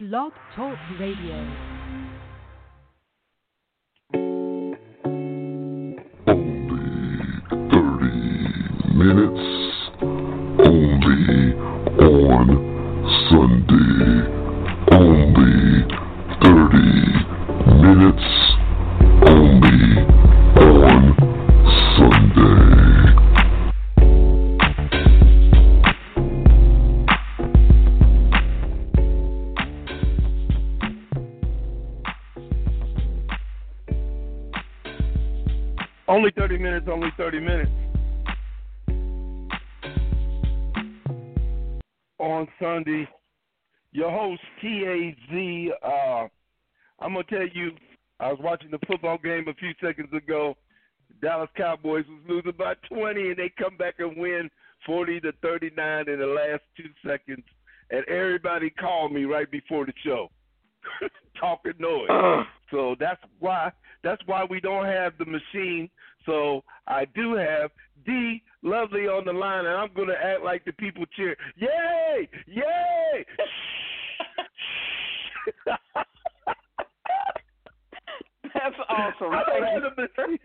Blog Talk Radio. Only thirty minutes only on Sunday. To tell you, I was watching the football game a few seconds ago. Dallas Cowboys was losing by 20, and they come back and win 40 to 39 in the last two seconds. And everybody called me right before the show, talking noise. so that's why that's why we don't have the machine. So I do have D Lovely on the line, and I'm going to act like the people cheer. Yay! Yay! That's awesome. I don't Thank have you. the machine.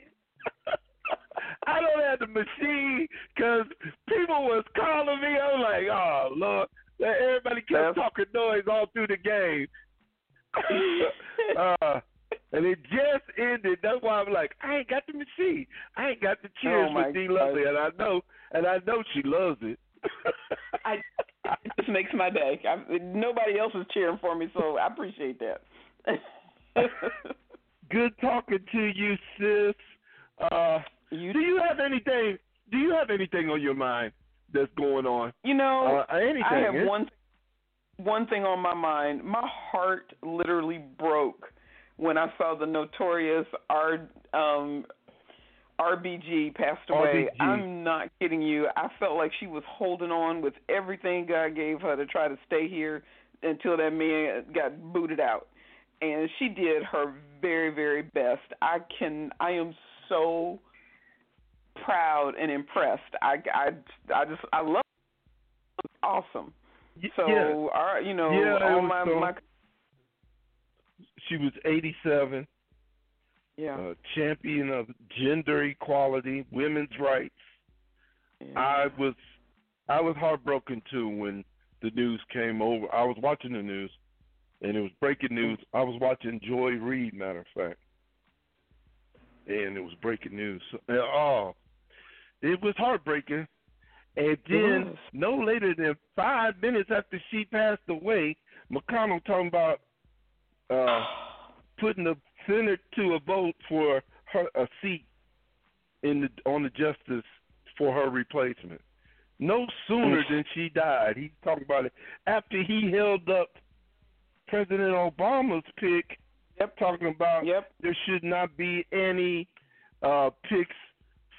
I don't have the machine because people was calling me. I'm like, oh Lord, everybody kept That's- talking noise all through the game. uh, and it just ended. That's why I'm like, I ain't got the machine. I ain't got the cheers Oh, for D Lovely, and I know, and I know she loves it. I, it just makes my day. I, nobody else is cheering for me, so I appreciate that. Good talking to you, sis. Uh, you, do you have anything? Do you have anything on your mind that's going on? you know, Uh, anything? I have eh? one one thing on my mind. My heart literally broke when I saw the notorious R um RBG passed away. RBG. I'm not kidding you. I felt like she was holding on with everything God gave her to try to stay here until that man got booted out. And she did her very, very best. I can I am so proud and impressed. I I I just I love it. Awesome. So, yeah. all right, you know, Yeah, all my so- my She was 87, yeah. uh, champion of gender equality, women's rights. yeah. I was I was heartbroken too when the news came over. I was watching the news, and it was breaking news. I was watching Joy Reid, matter of fact, and it was breaking news. Oh, it was heartbreaking. And then, no later than five minutes after she passed away, McConnell talking about uh, putting the Senate to a vote for her a seat in the on the justice for her replacement. No sooner than she died. He's talking about it after he held up President Obama's pick. Yep. Talking about Yep. there should not be any uh, picks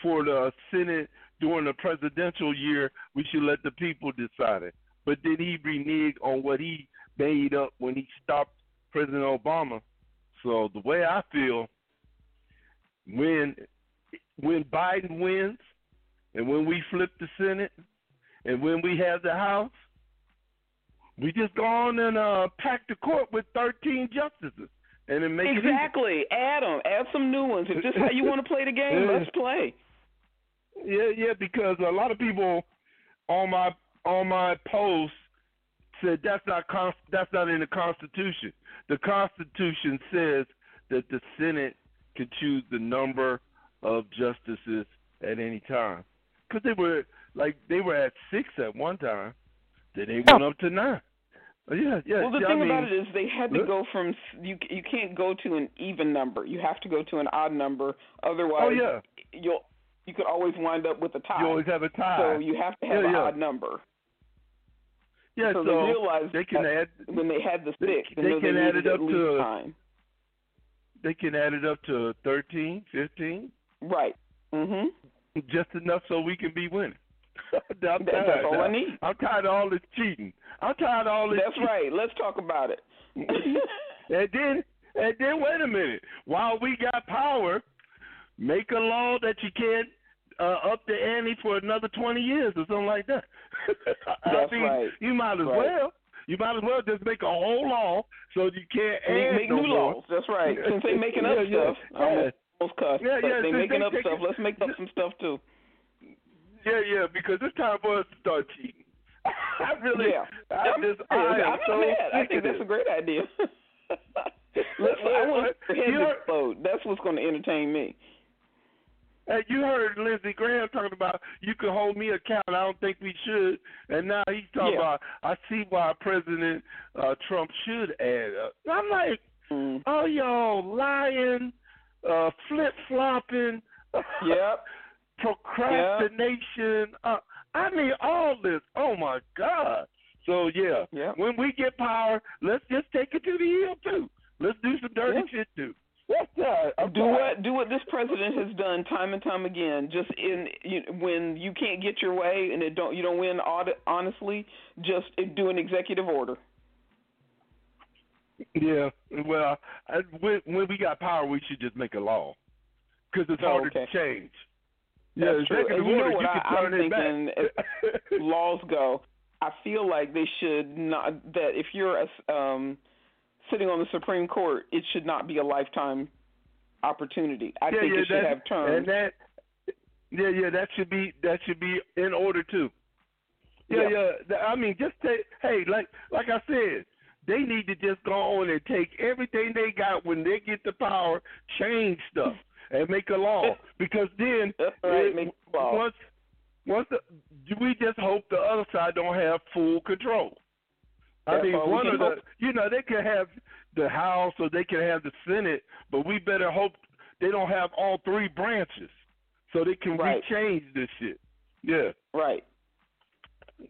for the Senate during the presidential year. We should let the people decide it. But then he reneged on what he made up when he stopped President Obama. So the way I feel, when when Biden wins, and when we flip the Senate, and when we have the House, we just go on and uh, pack the court with 13 justices, and it even. Exactly. Add them. Add some new ones. If this is how you want to play the game, Yeah. let's play. Yeah, yeah, because a lot of people on my on my post said that's not con- that's not in the Constitution. The Constitution says that the Senate can choose the number of justices at any time. Because they were like they were at six at one time, then they went up to nine. Yeah, yeah. Well, the yeah, thing I mean, about it is they had to go from you. You can't go to an even number. You have to go to an odd number. Otherwise, oh yeah, you'll you could always wind up with a tie. you always have a tie. so you have to have Yeah, an yeah. odd number. yeah, so, so they realized they can add when they had the six, they they, can they add it up to- time. they can add it up to thirteen, fifteen. Right. Mhm. just enough so we can be winning. I'm tired that's all now. I need. I'm tired of all this cheating. I'm tired of all this. That's right. Let's talk about it. and then, and then, wait a minute. While we got power, make a law that you can't uh, up the ante for another 20 years or something like that. That's mean, right. You might as Right. well. You might as well just make a whole law so you can't Make, add make no new more. laws. That's right. Since they making up Yeah, yeah, stuff, I almost, almost cussed, Yeah, yeah, they since making they up stuff. Let's make up some stuff too. Yeah, yeah, because it's time for us to start cheating. I really, Yeah. I I'm, just, I I'm am so mad. I think that's a great idea. Let's, I want to hear You head heard- to explode. That's what's going to entertain me. Hey, you heard Lindsey Graham talking about you can hold me account. I don't think we should. And now he's talking Yeah. about I see why President uh, Trump should add. Up. I'm like, Mm. oh y'all lying, uh, flip flopping, Yep. Procrastination. Uh, I mean all this. Oh my God. So yeah, Yep. when we get power, let's just take it to the hill too. Let's do some dirty Yeah. shit too. I'm do what do what this president has done time and time again. Just in you, when you can't get your way and it don't you don't win audit, honestly, just do an executive order. Yeah, well, I, when, when we got power, we should just make a law because it's Oh, harder okay. to change. That's yeah, true. And you know what you I- I'm thinking Laws go. I feel like they should not that if you're a, um, sitting on the Supreme Court, it should not be a lifetime opportunity. I yeah, think yeah, it should have terms. and that, yeah, yeah, that should be that should be in order too. Yeah, Yeah. yeah. I mean, just take. Hey, like like I said, they need to just go on and take everything they got when they get the power, change stuff, and make a law. Because then, right, it- make law. once once the, we just hope the other side don't have full control. I That's mean, one of the, hope. you know, they can have the House or they can have the Senate, but we better hope they don't have all three branches so they can Right. rechange this shit. Yeah, right.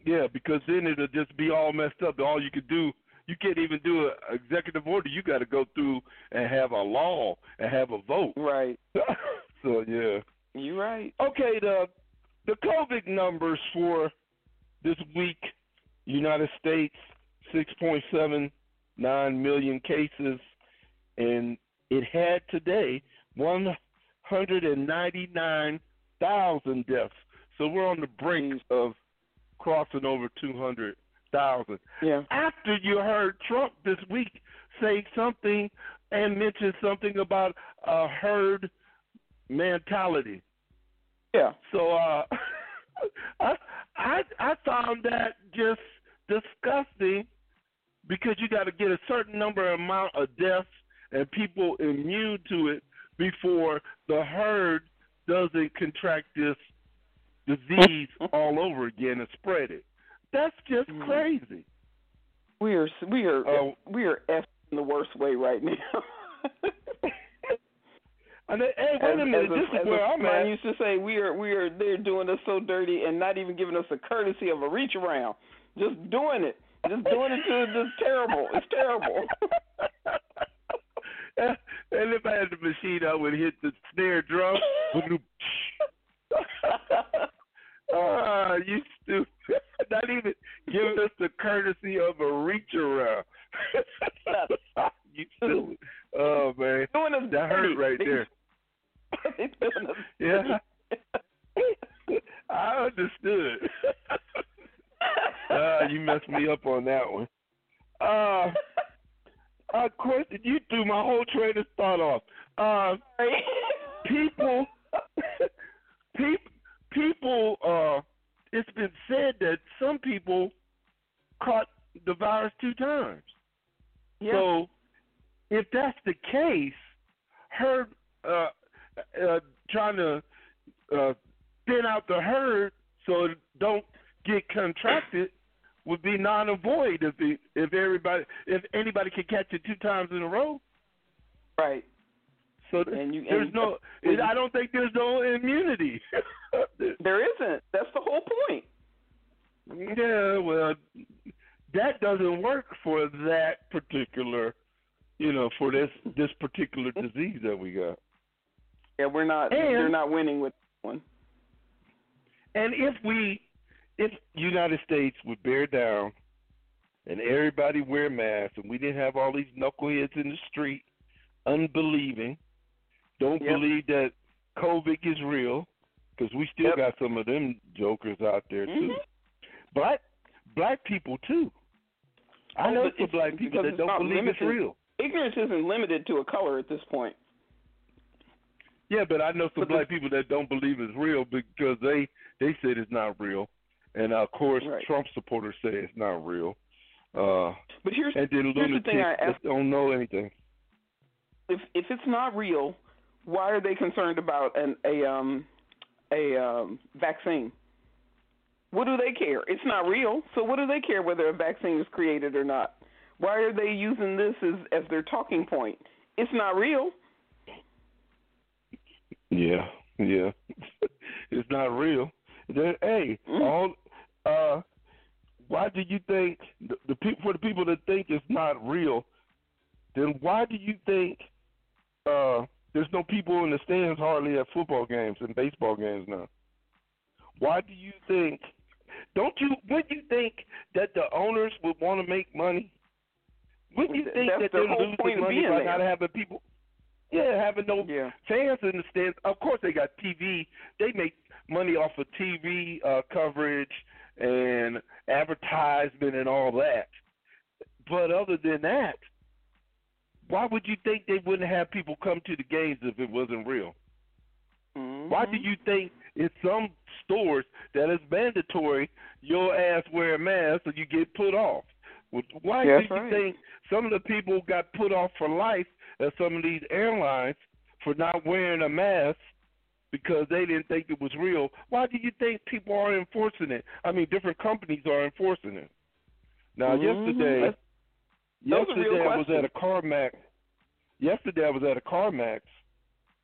yeah, because then it'll just be all messed up. All you could do, you can't even do an executive order. You got to go through and have a law and have a vote. Right. so yeah. You're right. Okay, the the COVID numbers for this week, United States, six point seven nine million cases, and it had today one hundred and ninety nine thousand deaths. So we're on the brink of crossing over two hundred thousand. Yeah. After you heard Trump this week say something and mention something about a herd mentality. Yeah. So uh, I I I found that just disgusting because you got to get a certain number amount of deaths and people immune to it before the herd doesn't contract this disease all over again and spread it. That's just Mhm. crazy. We are we are Oh. we are f in the worst way right now. And then, hey, wait as, a minute, as a, this as is where a I'm friend at. used to say, we are we are they're doing us so dirty and not even giving us the courtesy of a reach around. Just doing it, just doing it to just terrible. It's terrible. and if I had the machine, I would hit the snare drum. Ah, you stupid. Not even giving us the courtesy of a reach around. you stupid. Oh, man. That hurt right there. they doing us Yeah. I understood. Ah, you messed me up on that one. Uh, uh, question. You threw my whole train of thought off. Uh, people, people. Uh, it's been said that some people caught the virus two times. yeah. So, if that's the case, her uh, uh, trying to uh, thin out the herd so it don't get contracted would be non-avoid if the, if everybody if anybody can catch it two times in a row. right. So th- you- there's no. I don't think there's no immunity. There isn't. That's the whole point. Yeah, well, that doesn't work for that particular, you know, for this this particular disease that we got. Yeah, we're not. And- they're not winning with one. And if we, if United States would bear down, and everybody wear masks, and we didn't have all these knuckleheads in the street, unbelieving, don't Yep. believe that COVID is real, because we still Yep. got some of them jokers out there too. Mhm. Black black people too. I Oh, know it's- black people that don't believe it's real. Ignorance isn't limited to a color at this point. Yeah, but I know some black people that don't believe it's real because they they said it's not real, and of course Right. Trump supporters say it's not real. Uh, But here's and then here's the thing I ask don't know anything. if if it's not real, why are they concerned about an a um a um vaccine? What do they care? It's not real, so what do they care whether a vaccine is created or not? Why are they using this as as their talking point? It's not real. Yeah, yeah, it's not real. Then, hey, Mm. all uh, why do you think the, the people for the people that think it's not real? Then why do you think uh, there's no people in the stands hardly at football games and baseball games now? Why do you think? Don't you? Wouldn't you think that the owners would want to make money? Wouldn't you think That's that they're losing money by there. not having people? Yeah, having no Yeah. fans in the stands. Of course, they got TV. They make money off of TV uh, coverage and advertisement and all that. But other than that, why would you think they wouldn't have people come to the games if it wasn't real? Why do Mhm. you think in some stores that it's mandatory your ass wear a mask or you get put off? Why That's do you right. think some of the people got put off for life at some of these airlines for not wearing a mask because they didn't think it was real? Why do you think people are enforcing it? I mean, different companies are enforcing it. Now, Mhm. yesterday, That's- those are real yesterday I was at a CarMax. Yesterday I was at a CarMax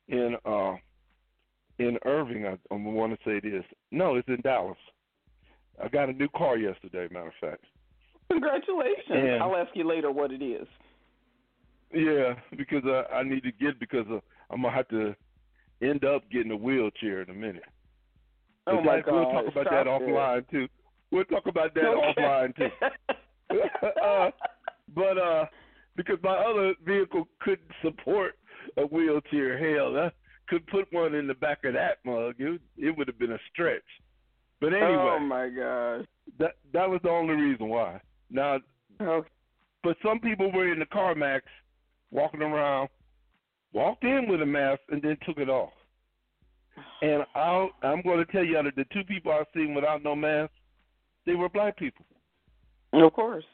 in uh in Irving. I, I want to say this. No, it's in Dallas. I got a new car yesterday. Matter of fact. Congratulations. And- I'll ask you later what it is. Yeah, because uh, I need to get because I'm gonna have to end up getting a wheelchair in a minute. Oh But my that- God! We'll talk about that it. offline too. We'll talk about that Okay. offline too. uh, but uh, because my other vehicle couldn't support a wheelchair, hell, I could put one in the back of that mug. It it would have been a stretch. But oh, anyway, Oh my gosh. that that was the only reason why. Now, Okay. but some people were in the CarMax, walking around, walked in with a mask and then took it off. And I'll, I'm going to tell you, of the two people I've seen without no mask, they were black people. Of course.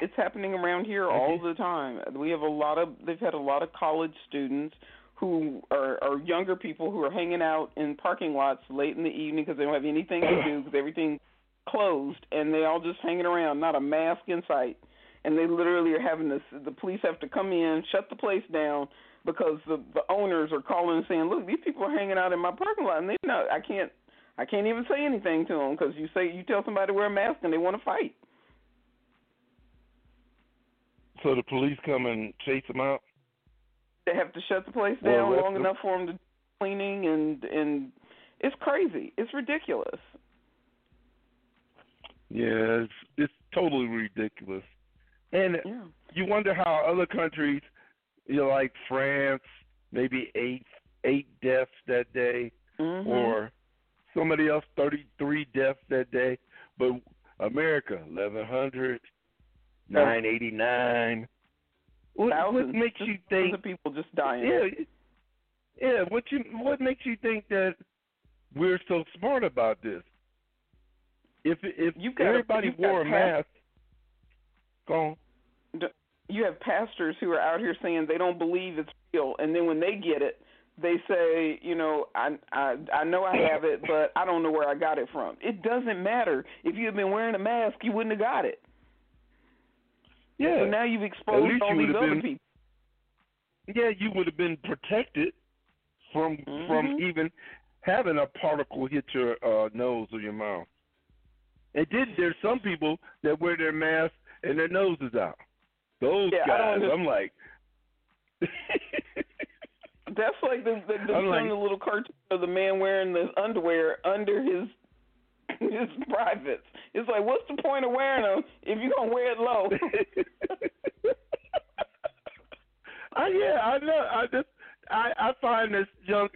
It's happening around here all the time. We have a lot of they've had a lot of college students who are, are younger people who are hanging out in parking lots late in the evening because they don't have anything to do because everything's closed and they all just hanging around, not a mask in sight. And they literally are having this. The police have to come in, shut the place down because the the owners are calling and saying, "Look, these people are hanging out in my parking lot, and they know I can't, I can't even say anything to them because you say you tell somebody to wear a mask and they want to fight." So the police come and chase them out. They have to shut the place down arrest long enough for them to cleaning and and it's crazy. It's ridiculous. Yeah, it's, it's totally ridiculous. And Yeah. you wonder how other countries, you know, like France, maybe eight eight deaths that day, Mhm. or somebody else thirty three deaths that day, but America eleven hundred, nine eighty nine. What, what makes you think? the people just dying? Yeah, yeah. What you what makes you think that we're so smart about this? If if You've got- everybody got wore a mask, go on. You have pastors who are out here saying they don't believe it's real, and then when they get it, they say, you know, I I I know I have it, but I don't know where I got it from. It doesn't matter. If you had been wearing a mask, you wouldn't have got it. Yeah. So now you've exposed all you these other been- people. yeah, you would have been protected from from Mhm. even having a particle hit your uh, nose or your mouth. And then there's some people that wear their mask and their nose is out. Those Yeah, guys, I'm like. That's like the the, the, like- the little cartoon of the man wearing the underwear under his his privates. It's like, what's the point of wearing them if you're gonna wear it low? I, yeah, I know. I just I I find this junk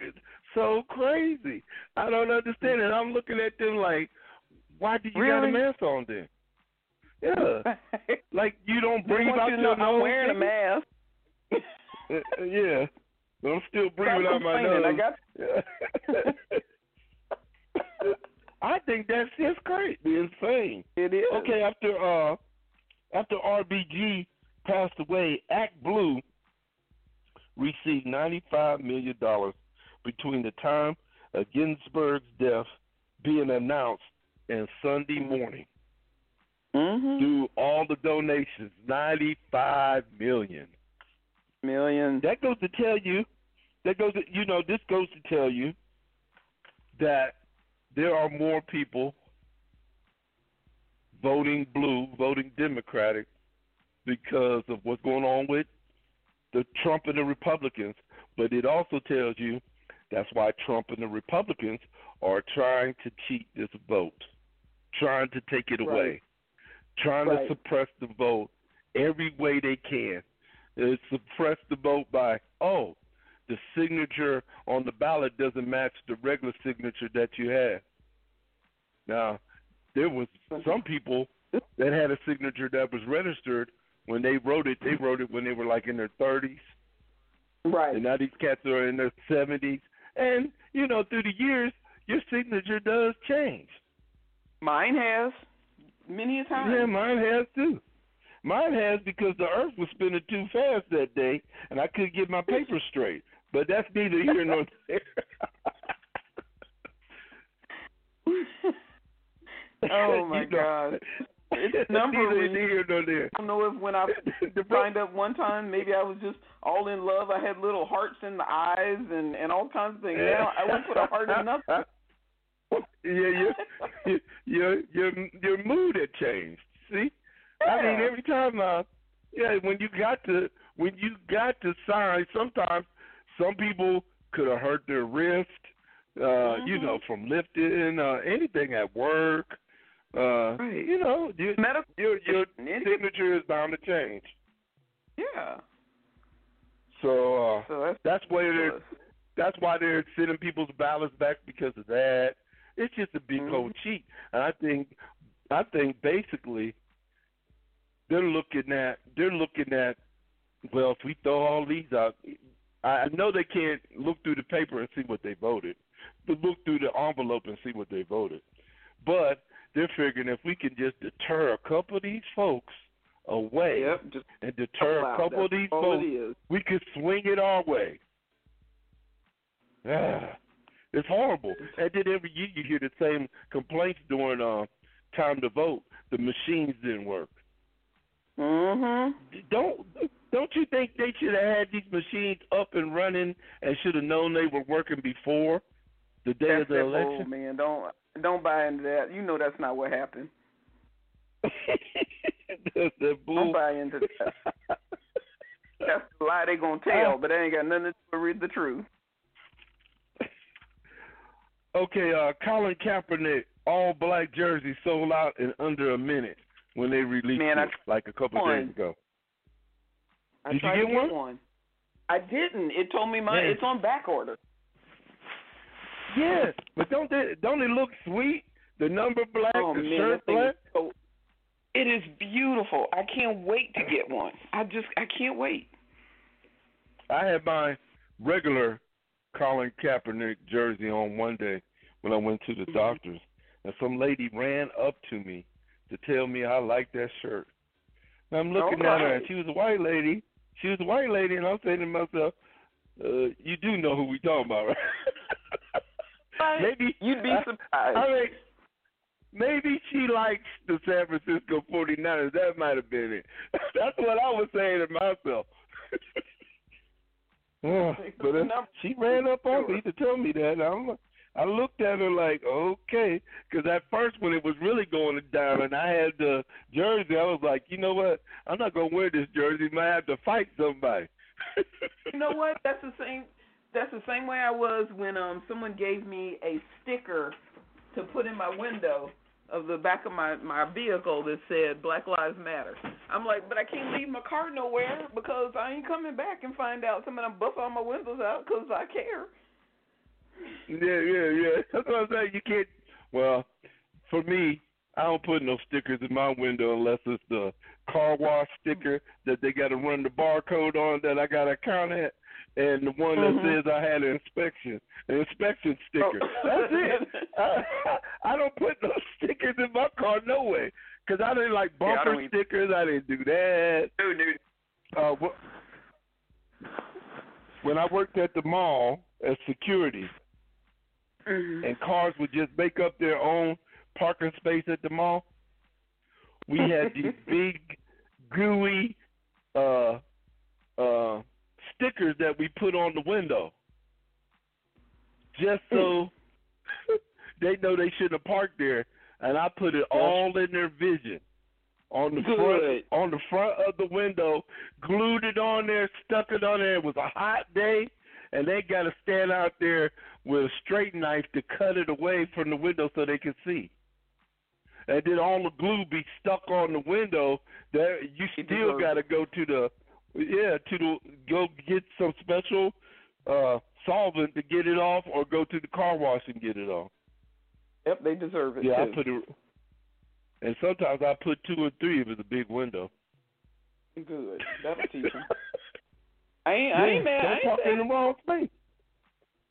so crazy. I don't understand it. I'm looking at them like, why do you got a mask on then? Yeah. like you don't breathe out you your. I'm wearing a mask. Uh, uh, yeah. But I'm still breathing Stop out my nose. I got I think that's just crazy, insane. it is. Okay, after uh after RBG passed away, Act Blue received ninety five million dollars between the time of Ginsburg's death being announced and Sunday morning. Mhm. Through all the donations, ninety five million. Million. That goes to tell you that goes to, you know, this goes to tell you that there are more people voting blue, voting Democratic because of what's going on with the Trump and the Republicans. But it also tells you that's why Trump and the Republicans are trying to cheat this vote, trying to take it away, trying Right. to suppress the vote every way they can. They suppress the vote by, oh, the signature on the ballot doesn't match the regular signature that you have. Now, there was some people that had a signature that was registered when they wrote it. They wrote it when they were like in their thirties, Right. and now these cats are in their seventies. And you know, through the years, your signature does change. Mine has many a time. Yeah, mine has too. Mine has because the Earth was spinning too fast that day, and I couldn't get my paper straight. But that's neither here nor there. oh my You know, God. It's number neither here nor there. I don't know if when I signed up one time, maybe I was just all in love. I had little hearts in the eyes and and all kinds of things. Now I won't put a heart in nothing. Yeah, your your your your mood had changed. See, I mean, every time, uh, yeah, when you got to when you got to sign, sometimes some people could have hurt their wrist, uh, you Mhm. know, from lifting, uh, anything at work. Uh, Right. You know, your Medical. your, your signature is bound to change. Yeah. So uh, So that's that's why they're that's why they're sending people's ballots back because of that. It's just a big Mhm. old cheat, and I think, I think basically, they're looking at they're looking at, well, if we throw all these out, I know they can't look through the paper and see what they voted, but look through the envelope and see what they voted. But they're figuring if we can just deter a couple of these folks away Yep. Just and deter a couple of these folks we could swing it our way. Ah, it's horrible. And then every year you hear the same complaints during uh, time to vote. The machines didn't work. Mhm. Don't don't you think they should have had these machines up and running and should have known they were working before the day That's of the that election? man. Don't don't buy into that. You know that's not what happened. That's the bull. Don't buy into that. That's the lie they gonna tell, but they ain't got nothing to do with read the truth. Okay, uh, Colin Kaepernick all black jersey sold out in under a minute when they released Man, I it like a couple one. days ago. I Did you tried get to get one? I didn't. It told me my Man. it's on back order. Yeah, but don't they don't it look sweet? The number black, oh the man, shirt black. is so. It is beautiful. I can't wait to get one. I just I can't wait. I had my regular Colin Kaepernick jersey on one day when I went to the Mhm. doctor's, and some lady ran up to me to tell me I like that shirt. And I'm looking at her, and she was a white lady. She was a white lady, and I'm saying to myself, uh, "You do know who we talking about, right?" maybe You'd be I- surprised. I mean, maybe she likes the San Francisco 49ers. That might have been it. That's what I was saying to myself. Oh, but uh, she ran up on me to tell me that. I'm, I looked at her like, okay, because at first when it was really going down and I had the jersey, I was like, you know what? I'm not gonna wear this jersey. Might have to fight somebody. you know what? That's the same. That's the same way I was when um someone gave me a sticker to put in my window of the back of my my vehicle that said Black Lives Matter. I'm like, but I can't leave my car nowhere because I ain't coming back and find out somebody buff all my windows out because I care. Yeah, yeah, yeah. That's what I'm saying. You can't. Well, for me, I don't put no stickers in my window unless it's the car wash sticker that they got to run the barcode on that I got to count at, and the one that Mhm. says I had an inspection, an inspection sticker. Oh. That's it. I, I don't put no stickers in my car no way, because I didn't like Yeah, I bumper stickers. I didn't do that. Dude, dude. Uh, wh- when I worked at the mall as security, Mhm. and cars would just make up their own parking space at the mall. We had these big, gooey uh, uh, stickers that we put on the window, just so they know they shouldn't have parked there. And I put it all in their vision on the front on the front of the window, glued it on there, stuck it on there. It was a hot day, and they got to stand out there with a straight knife to cut it away from the window so they can see. And then all the glue be stuck on the window. There, you still got to go to the yeah to the go get some special uh solvent to get it off, or go to the car wash and get it off. Yep, they deserve it Yeah, too. I put it. And sometimes I put two or three if it's a big window. Good. That'll teach them. I ain't, I ain't mad. Don't I ain't park in the wrong space.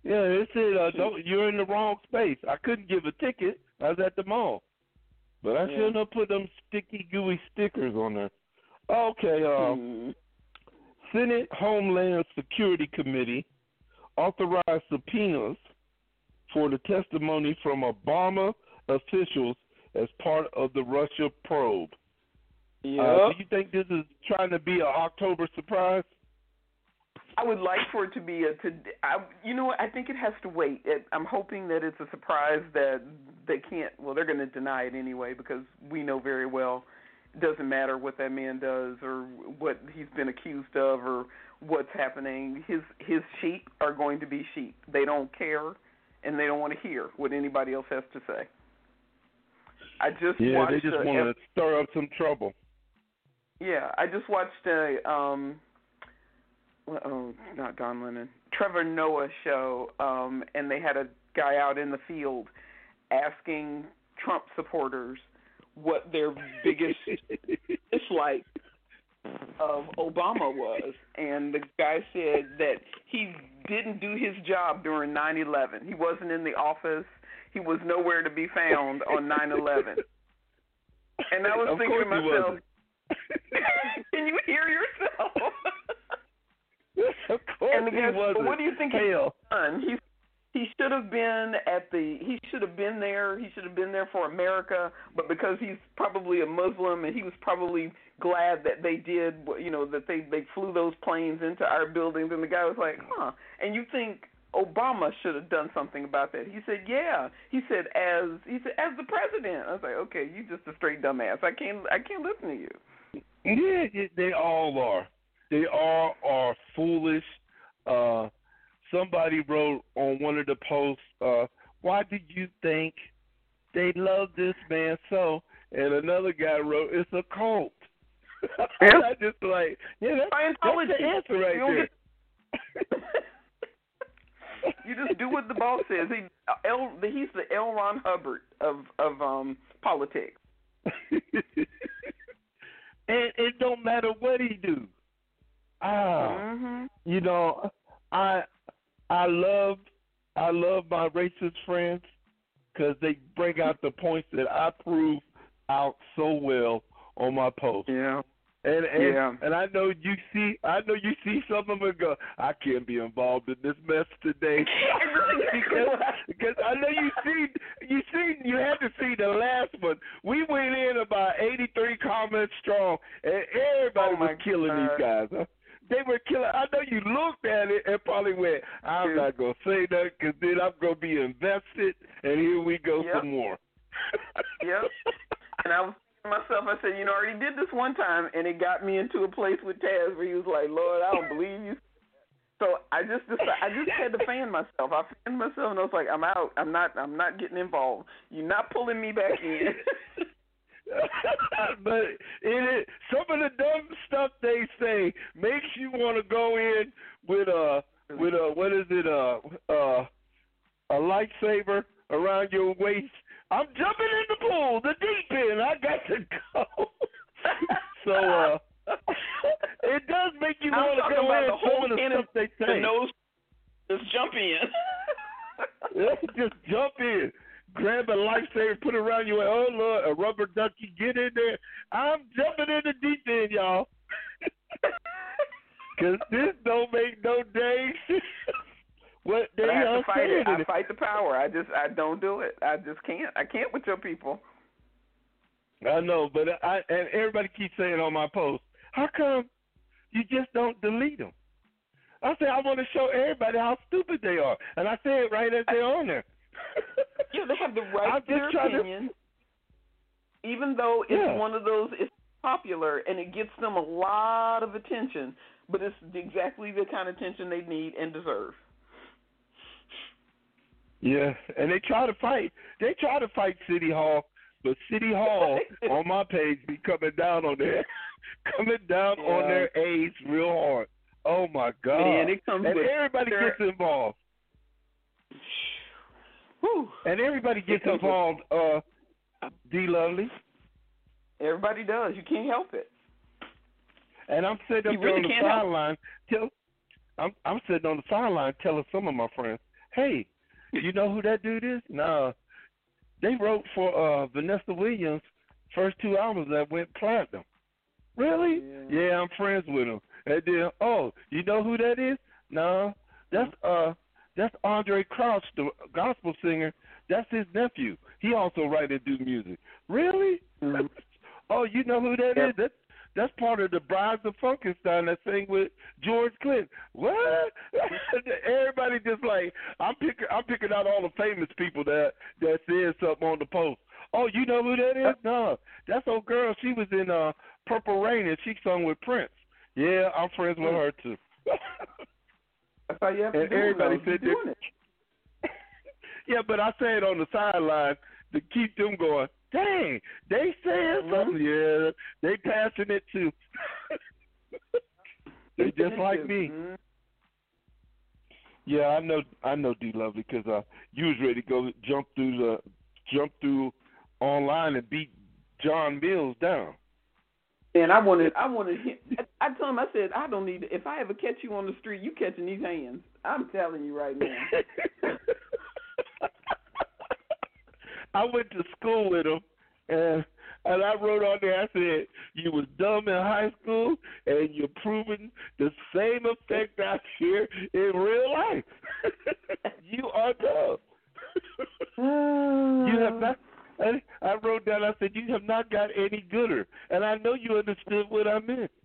Yeah, it said uh, don't, you're in the wrong space. I couldn't give a ticket. I was at the mall, but I Yeah. shouldn't have put them sticky, gooey stickers on there. Okay, uh, Mhm. Senate Homeland Security Committee authorized subpoenas for the testimony from Obama officials as part of the Russia probe. Yep. Uh, do you think this is trying to be an October surprise? I would like for it to be a. To, I, you know, what? I think it has to wait. It, I'm hoping that it's a surprise that they can't. Well, they're going to deny it anyway because we know very well it doesn't matter what that man does or what he's been accused of or what's happening. His his sheep are going to be sheep. They don't care and they don't want to hear what anybody else has to say. I just Yeah, watched they just want to stir up some trouble. yeah, I just watched a um oh, not Don Lemon. Trevor Noah show um and they had a guy out in the field asking Trump supporters what their biggest dislike of Obama was and the guy said that he didn't do his job during 9/11. He wasn't in the office. He was nowhere to be found on 9/11. And I was of thinking to myself, can you hear yourself? of course and he wasn't. what do you think he's Hell, done? He he should have been at the he should have been there. He should have been there for America, but because he's probably a Muslim and he was probably glad that they did, you know, that they they flew those planes into our buildings. And the guy was like, huh? And you think Obama should have done something about that? He said, yeah. He said, as he said, as the president. I was like, okay, you just a straight dumbass. I can't I can't listen to you. yeah, they all are. They all are foolish. Uh, somebody wrote on one of the posts, uh, "Why did you think they love this man so?" And another guy wrote, "It's a cult." Yeah. I just like, yeah, that's, that's the answer right You there. you just do what the boss says. He L, he's the L. Ron Hubbard of of um politics. and it don't matter what he do. Ah, Mhm. you know, I I love I love my racist friends because they bring out the points that I prove out so well on my post. Yeah. And and, Yeah. and I know you see I know you see some of them go, I can't be involved in this mess today. because, because I know you see you see you had to see the last one. We went in about eighty three comments strong and everybody Oh, was killing God. these guys. They were killing. I know you looked at it and probably went, "I'm not gonna say that because then I'm gonna be invested." And here we go Yep. some more. Yep. And I was thinking to myself, I said, you know, I already did this one time, and it got me into a place with Taz where he was like, Lord, I don't believe you. So I just decided, I just had to fan myself. I fanned myself, and I was like, I'm out. I'm not. I'm not getting involved. You're not pulling me back in. but it is, some of the dumb stuff they say makes you want to go in with a with a what is it a uh a lightsaber around your waist I'm jumping in the pool, the deep end. I got to go. so uh it does make you want to go about in. the whole Some of the stuff they the nose, just jump in. just jump in. Grab a lifesaver, put it around you, and oh Lord, a rubber ducky, get in there. I'm jumping in the deep end, y'all. Cause this don't make no dang what they I have to fight it. I fight the power. I just I don't do it. I just can't. I can't with your people. I know, but I and everybody keeps saying on my post, how come you just don't delete them? I say I want to show everybody how stupid they are, and I say it right as they're on there. Yeah, they have the right I'm to their trying to- opinion, even though it's Yeah. one of those. It's popular and it gets them a lot of attention, but it's exactly the kind of attention they need and deserve. Yeah, and they try to fight. They try to fight City Hall, but City Hall on my page be coming down on their coming down on their A's real hard. Oh my God! And it comes and with everybody their- gets involved. Whew. And everybody gets involved. Uh, D Lovely. Everybody does. You can't help it. And I'm sitting up really on the sideline. Tell, I'm I'm sitting on the sideline telling some of my friends, "Hey, you know who that dude is? Nah, they wrote for uh Vanessa Williams' first two albums that went platinum. Really? Yeah. I'm friends with him. And then, oh, you know who that is? No, that's uh that's Andraé Crouch, the gospel singer. That's his nephew. He also write and do music. Really? Mhm. oh, you know who that is? Yep. That that's part of the Brides of Funkenstein that sang with George Clinton. What? Everybody just like I'm picking I'm picking out all the famous people that that said something on the post. Oh, you know who that is? No, that's old girl. She was in uh Purple Rain and she sung with Prince. Yeah, I'm friends with her too. That's how you have to And do everybody though. said doing it. yeah, but I say it on the sideline to keep them going. Dang, they saying Mhm. something. Yeah, they passing it too. they just like me. Mhm. Yeah, I know. I know, D Lovely, because uh, you was ready to go jump through the jump through online and beat John Mills down. And I wanted, I wanted. I, I told him, I said, I don't need. If I ever catch you on the street, you catching these hands. I'm telling you right now. I went to school with him, and and I wrote on there. I said, "You was dumb in high school, and you're proving the same effect out here in real life. you are dumb. you have not." I, I wrote down. I said, "You have not got any gooder," and I know you understood what I meant.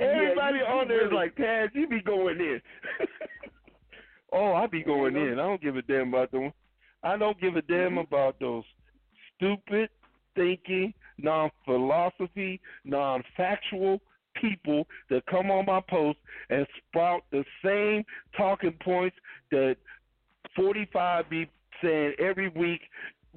Everybody you on there is like, Taz, you be going in. oh, I be going Yeah, in. I don't give a damn about them. I don't give a damn Mhm. about those stupid thinking, non philosophy, non factual people that come on my post and sprout the same talking points that 45 be saying every week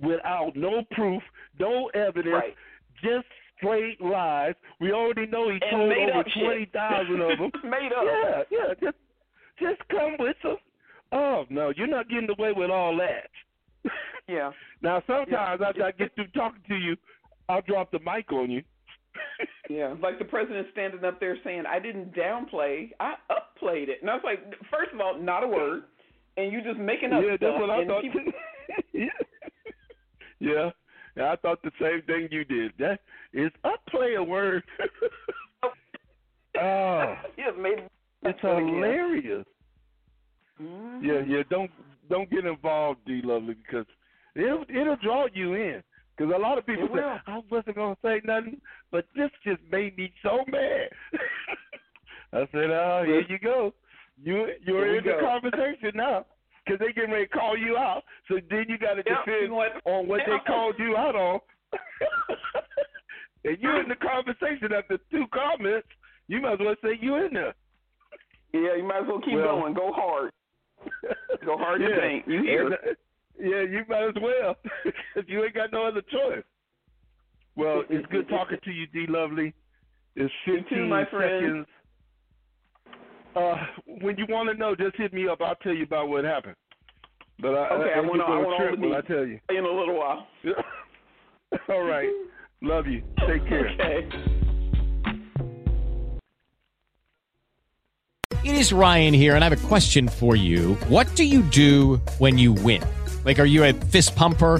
without no proof, no evidence, right. just straight lies. We already know he And told over twenty thousand of them. made up. yeah, yeah, just just come with some. Oh no, you're not getting away with all that. Yeah. now sometimes Yeah. after I get through talking to you, I'll drop the mic on you. Yeah, like the president standing up there saying, "I didn't downplay, I upplayed it," and I was like, first of all, not a word, and you just making up yeah, stuff. that's what I thought. people- yeah. yeah, yeah, I thought the same thing you did. That is a word. oh, you just made it's hilarious. Mhm. Yeah, yeah. Don't don't get involved, D Lovely, because it'll it'll draw you in. Because a lot of people It say will. I wasn't gonna say nothing, but this just made me so mad. I said, "Oh, here you go. You you're in the go. conversation now." Because they getting ready to call you out, so then you got to Yep, defend gonna on what they called you out on. and you're in the conversation after two comments, you might as well say you in there. Yeah, you might as well keep Well- going. Go hard. Go hard. You yeah. think you hear? Uh, yeah, you might as well. if you ain't got no other choice. Well, it's good talking to you, D Lovely. It's You 15 too, my friend. seconds. Uh, when you want to know, just hit me up. I'll tell you about what happened. But I, Okay, I, I want I, I I want trip the when I tell you. in a little while. All right. Love you. Take care. Okay. It is Ryan here, and I have a question for you. What do you do when you win? Like, are you a fist pumper?